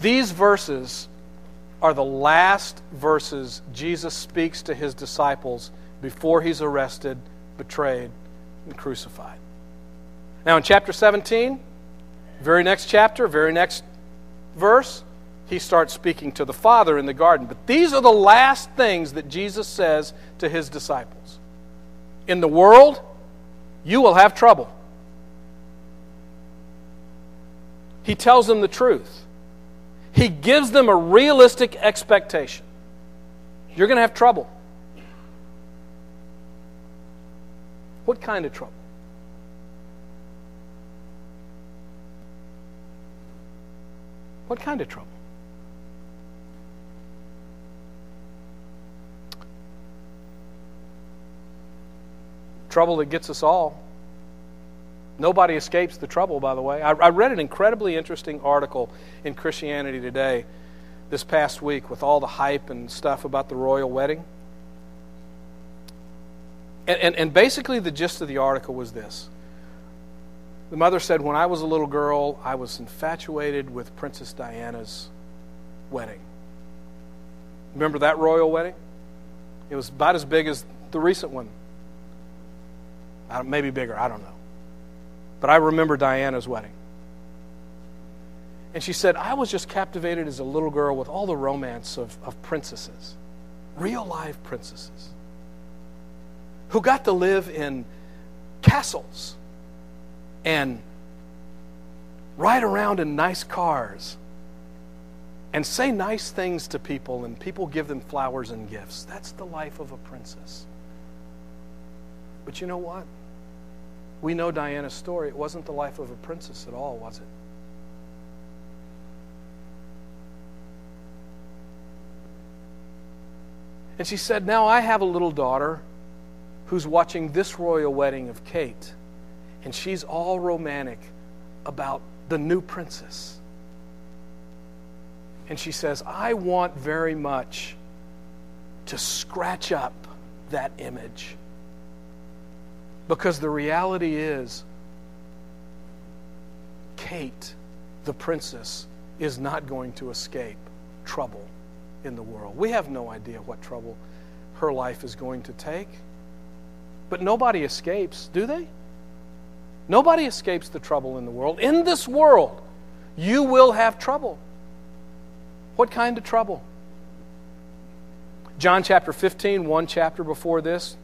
These verses are the last verses Jesus speaks to his disciples before he's arrested, betrayed, and crucified. Now, in chapter 17, very next chapter, very next verse, he starts speaking to the Father in the garden. But these are the last things that Jesus says to his disciples In the world, you will have trouble. He tells them the truth. He gives them a realistic expectation. You're going to have trouble. What kind of trouble? What kind of trouble? Trouble that gets us all. Nobody escapes the trouble, by the way. I, I, read an incredibly interesting article in Christianity Today this past week with all the hype and stuff about the royal wedding. And, and, and basically, the gist of the article was this The mother said, When I was a little girl, I was infatuated with Princess Diana's wedding. Remember that royal wedding? It was about as big as the recent one. Maybe bigger, I don't know. But I remember Diana's wedding. And she said, I was just captivated as a little girl with all the romance of, of princesses, real live princesses, who got to live in castles and ride around in nice cars and say nice things to people, and people give them flowers and gifts. That's the life of a princess. But you know what? We know Diana's story. It wasn't the life of a princess at all, was it? And she said, Now I have a little daughter who's watching this royal wedding of Kate, and she's all romantic about the new princess. And she says, I want very much to scratch up that image because the reality is, Kate, the princess, is not going to escape trouble in the world. We have no idea what trouble her life is going to take. But nobody escapes, do they? Nobody escapes the trouble in the world. In this world, you will have trouble. What kind of trouble? John chapter 15, one chapter before this,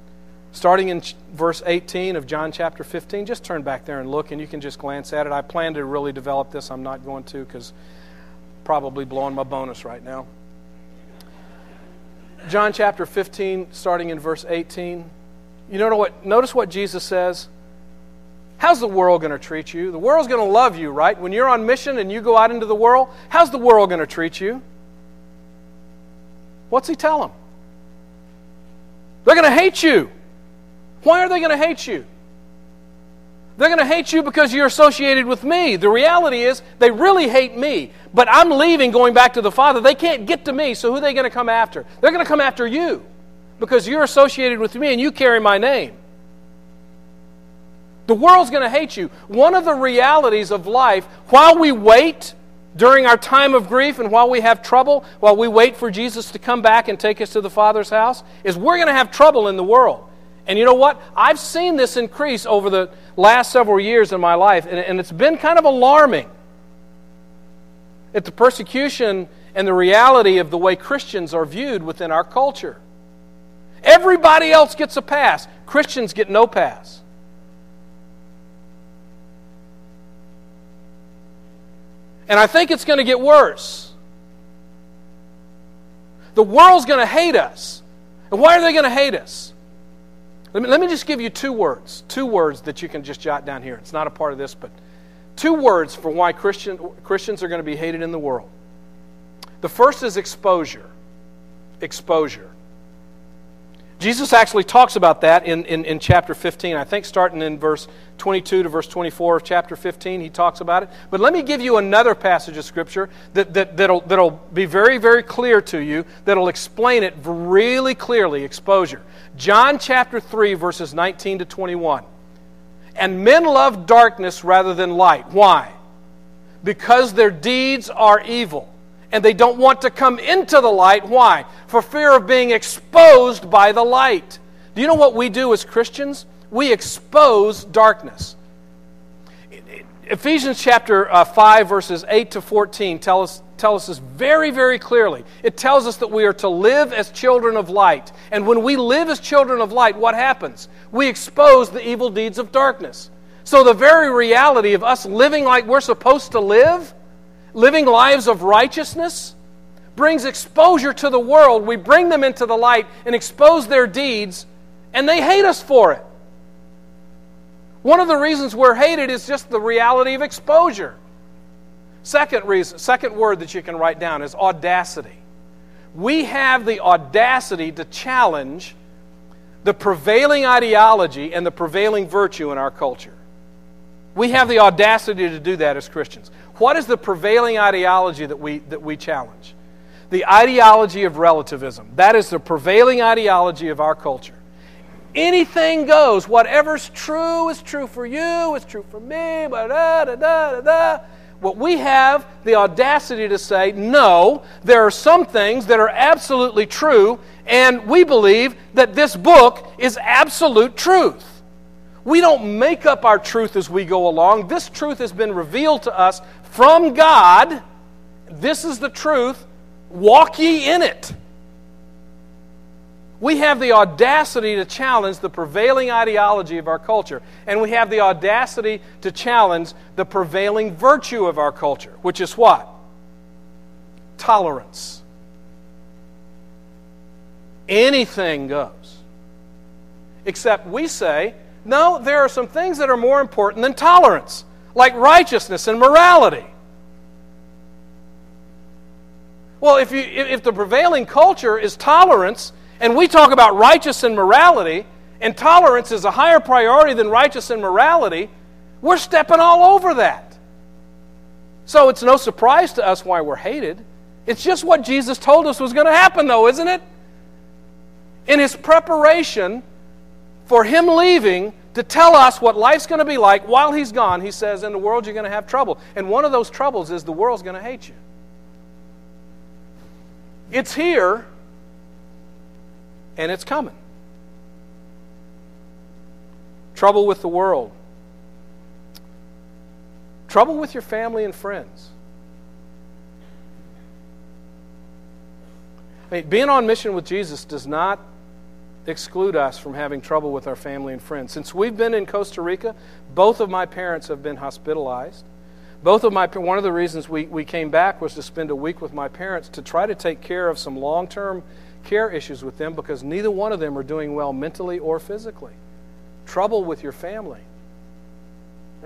Starting in verse 18 of John chapter 15, just turn back there and look, and you can just glance at it. I plan to really develop this. I'm not going to because probably blowing my bonus right now. John chapter 15, starting in verse 18. You know what? Notice what Jesus says. How's the world going to treat you? The world's going to love you, right? When you're on mission and you go out into the world, how's the world going to treat you? What's he tell them? They're going to hate you. Why are they going to hate you? They're going to hate you because you're associated with me. The reality is, they really hate me. But I'm leaving, going back to the Father. They can't get to me, so who are they going to come after? They're going to come after you because you're associated with me and you carry my name. The world's going to hate you. One of the realities of life, while we wait during our time of grief and while we have trouble, while we wait for Jesus to come back and take us to the Father's house, is we're going to have trouble in the world. And you know what? I've seen this increase over the last several years in my life, and, and it's been kind of alarming at the persecution and the reality of the way Christians are viewed within our culture. Everybody else gets a pass, Christians get no pass. And I think it's going to get worse. The world's going to hate us. And why are they going to hate us? Let me, let me just give you two words. Two words that you can just jot down here. It's not a part of this, but two words for why Christian, Christians are going to be hated in the world. The first is exposure. Exposure. Jesus actually talks about that in, in, in, chapter 15. I think starting in verse 22 to verse 24 of chapter 15, he talks about it. But let me give you another passage of Scripture that, that, that'll, that'll be very, very clear to you, that'll explain it really clearly exposure. John chapter 3, verses 19 to 21. And men love darkness rather than light. Why? Because their deeds are evil and they don't want to come into the light. Why? For fear of being exposed by the light. Do you know what we do as Christians? We expose darkness. Ephesians chapter uh, 5, verses 8 to 14 tell us, tell us this very, very clearly. It tells us that we are to live as children of light. And when we live as children of light, what happens? We expose the evil deeds of darkness. So the very reality of us living like we're supposed to live living lives of righteousness brings exposure to the world. We bring them into the light and expose their deeds, and they hate us for it. One of the reasons we're hated is just the reality of exposure. Second reason, second word that you can write down is audacity. We have the audacity to challenge the prevailing ideology and the prevailing virtue in our culture. We have the audacity to do that as Christians. What is the prevailing ideology that we, that we challenge? The ideology of relativism. That is the prevailing ideology of our culture. Anything goes. Whatever's true is true for you, it's true for me, da da da da. What we have the audacity to say, no, there are some things that are absolutely true, and we believe that this book is absolute truth. We don't make up our truth as we go along. This truth has been revealed to us from God. This is the truth. Walk ye in it. We have the audacity to challenge the prevailing ideology of our culture, and we have the audacity to challenge the prevailing virtue of our culture, which is what? Tolerance. Anything goes. Except we say, no, there are some things that are more important than tolerance, like righteousness and morality. Well, if, you, if the prevailing culture is tolerance, and we talk about righteous and morality, and tolerance is a higher priority than righteous and morality, we're stepping all over that. So it's no surprise to us why we're hated. It's just what Jesus told us was going to happen, though, isn't it? In his preparation for him leaving to tell us what life's going to be like while he's gone, he says, In the world you're going to have trouble. And one of those troubles is the world's going to hate you. It's here, and it's coming. Trouble with the world, trouble with your family and friends. I mean, being on mission with Jesus does not exclude us from having trouble with our family and friends. Since we've been in Costa Rica, both of my parents have been hospitalized. Both of my one of the reasons we, we came back was to spend a week with my parents to try to take care of some long term care issues with them because neither one of them are doing well mentally or physically. Trouble with your family.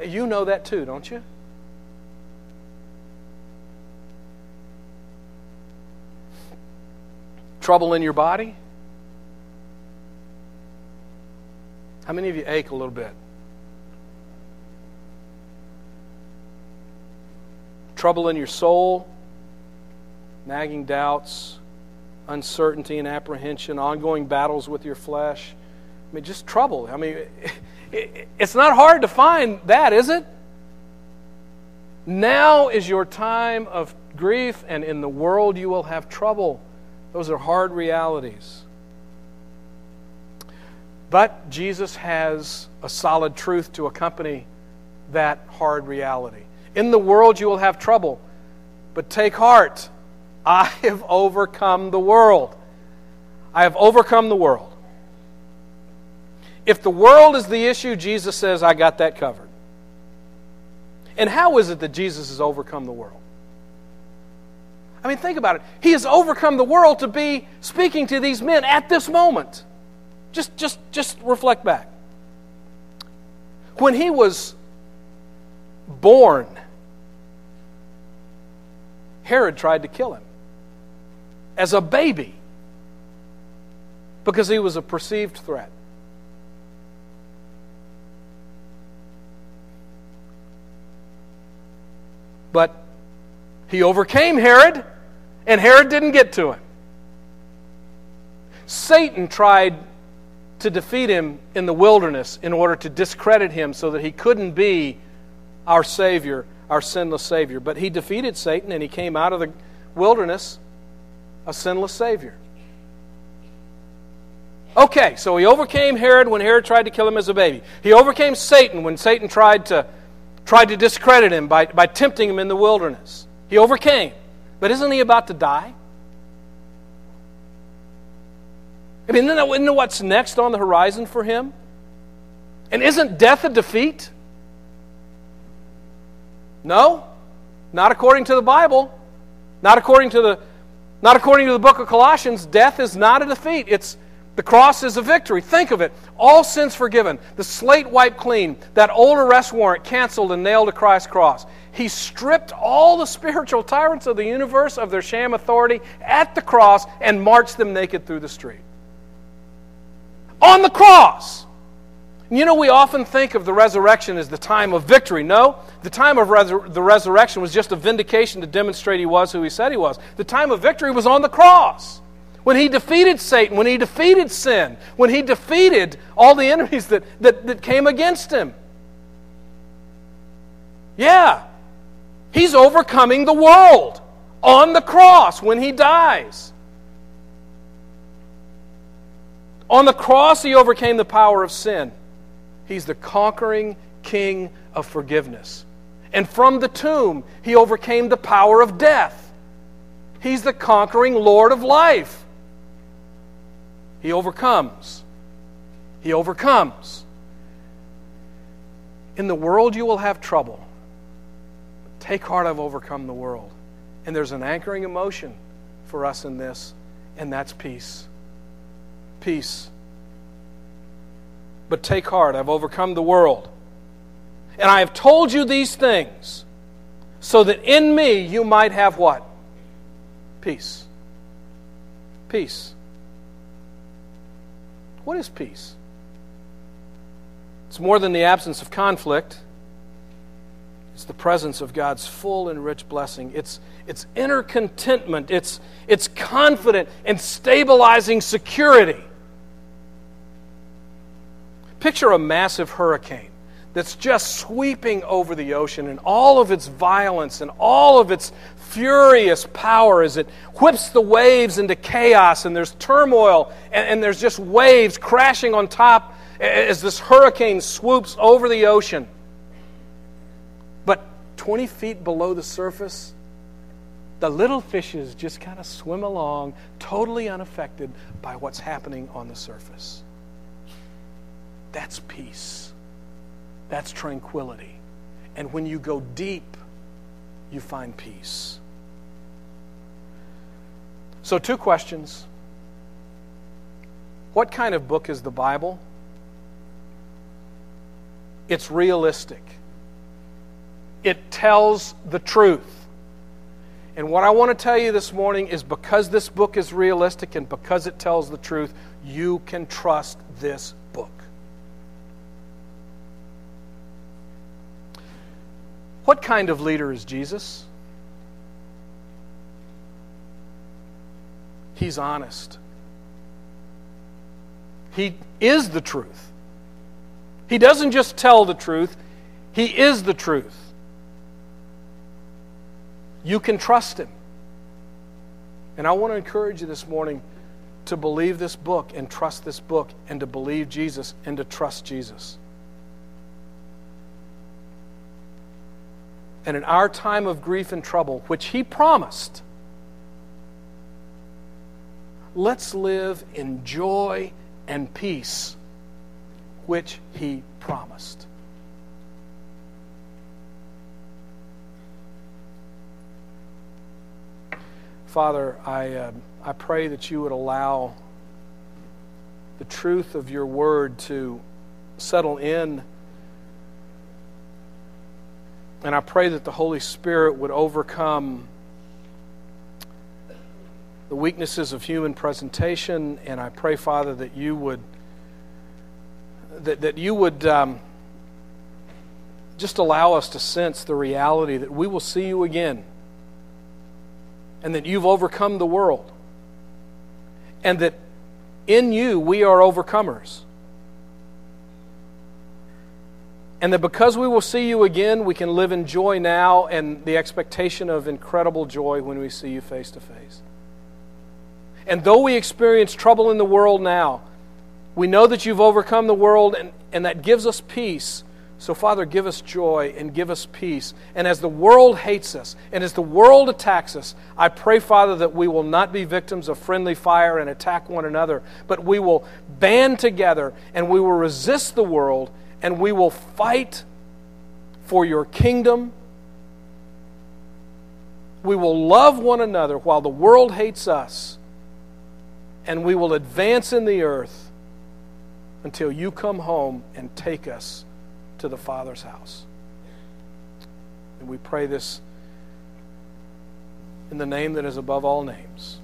You know that too, don't you? Trouble in your body? How many of you ache a little bit? Trouble in your soul, nagging doubts, uncertainty and apprehension, ongoing battles with your flesh. I mean, just trouble. I mean, it's not hard to find that, is it? Now is your time of grief, and in the world you will have trouble. Those are hard realities. But Jesus has a solid truth to accompany that hard reality. In the world you will have trouble, but take heart. I have overcome the world. I have overcome the world. If the world is the issue, Jesus says, I got that covered. And how is it that Jesus has overcome the world? I mean, think about it. He has overcome the world to be speaking to these men at this moment. Just, just, just reflect back. When he was born, Herod tried to kill him as a baby because he was a perceived threat. But he overcame Herod, and Herod didn't get to him. Satan tried to defeat him in the wilderness in order to discredit him so that he couldn't be our Savior, our sinless Savior. But he defeated Satan and he came out of the wilderness a sinless Savior. Okay, so he overcame Herod when Herod tried to kill him as a baby. He overcame Satan when Satan tried to, tried to discredit him by, by tempting him in the wilderness. He overcame. But isn't he about to die? I mean, isn't that what's next on the horizon for him? And isn't death a defeat? No, not according to the Bible. Not according to the, not according to the book of Colossians. Death is not a defeat. It's the cross is a victory. Think of it. All sins forgiven. The slate wiped clean. That old arrest warrant canceled and nailed to Christ's cross. He stripped all the spiritual tyrants of the universe of their sham authority at the cross and marched them naked through the street on the cross. You know, we often think of the resurrection as the time of victory. No, the time of the resurrection was just a vindication to demonstrate he was who he said he was. The time of victory was on the cross. When he defeated Satan, when he defeated sin, when he defeated all the enemies that, that, that came against him. Yeah, he's overcoming the world on the cross when he dies. On the cross, he overcame the power of sin. He's the conquering king of forgiveness. And from the tomb, he overcame the power of death. He's the conquering Lord of life. He overcomes. He overcomes. In the world, you will have trouble. Take heart, I've overcome the world. And there's an anchoring emotion for us in this, and that's peace peace. But take heart, I've overcome the world. And I have told you these things so that in me you might have what? Peace. Peace. What is peace? It's more than the absence of conflict. It's the presence of God's full and rich blessing. It's, it's inner contentment. It's, it's confident and stabilizing security. Picture a massive hurricane that's just sweeping over the ocean and all of its violence and all of its furious power as it whips the waves into chaos and there's turmoil and, and there's just waves crashing on top as this hurricane swoops over the ocean. But 20 feet below the surface, the little fishes just kind of swim along, totally unaffected by what's happening on the surface. That's peace. That's tranquility. And when you go deep, you find peace. So, two questions. What kind of book is the Bible? It's realistic, it tells the truth. And what I want to tell you this morning is because this book is realistic and because it tells the truth, you can trust this book. What kind of leader is Jesus? He's honest. He is the truth. He doesn't just tell the truth, He is the truth. You can trust Him. And I want to encourage you this morning to believe this book and trust this book and to believe Jesus and to trust Jesus. And in our time of grief and trouble, which He promised, let's live in joy and peace, which He promised. Father, I, uh, I pray that you would allow the truth of your word to settle in. And I pray that the Holy Spirit would overcome the weaknesses of human presentation. And I pray, Father, that you would that, that you would um, just allow us to sense the reality that we will see you again and that you've overcome the world, and that in you we are overcomers. And that because we will see you again, we can live in joy now and the expectation of incredible joy when we see you face to face. And though we experience trouble in the world now, we know that you've overcome the world, and, and that gives us peace so, Father, give us joy and give us peace. And as the world hates us and as the world attacks us, I pray, Father, that we will not be victims of friendly fire and attack one another, but we will band together and we will resist the world and we will fight for your kingdom. We will love one another while the world hates us, and we will advance in the earth until you come home and take us to the Father's house. And we pray this in the name that is above all names.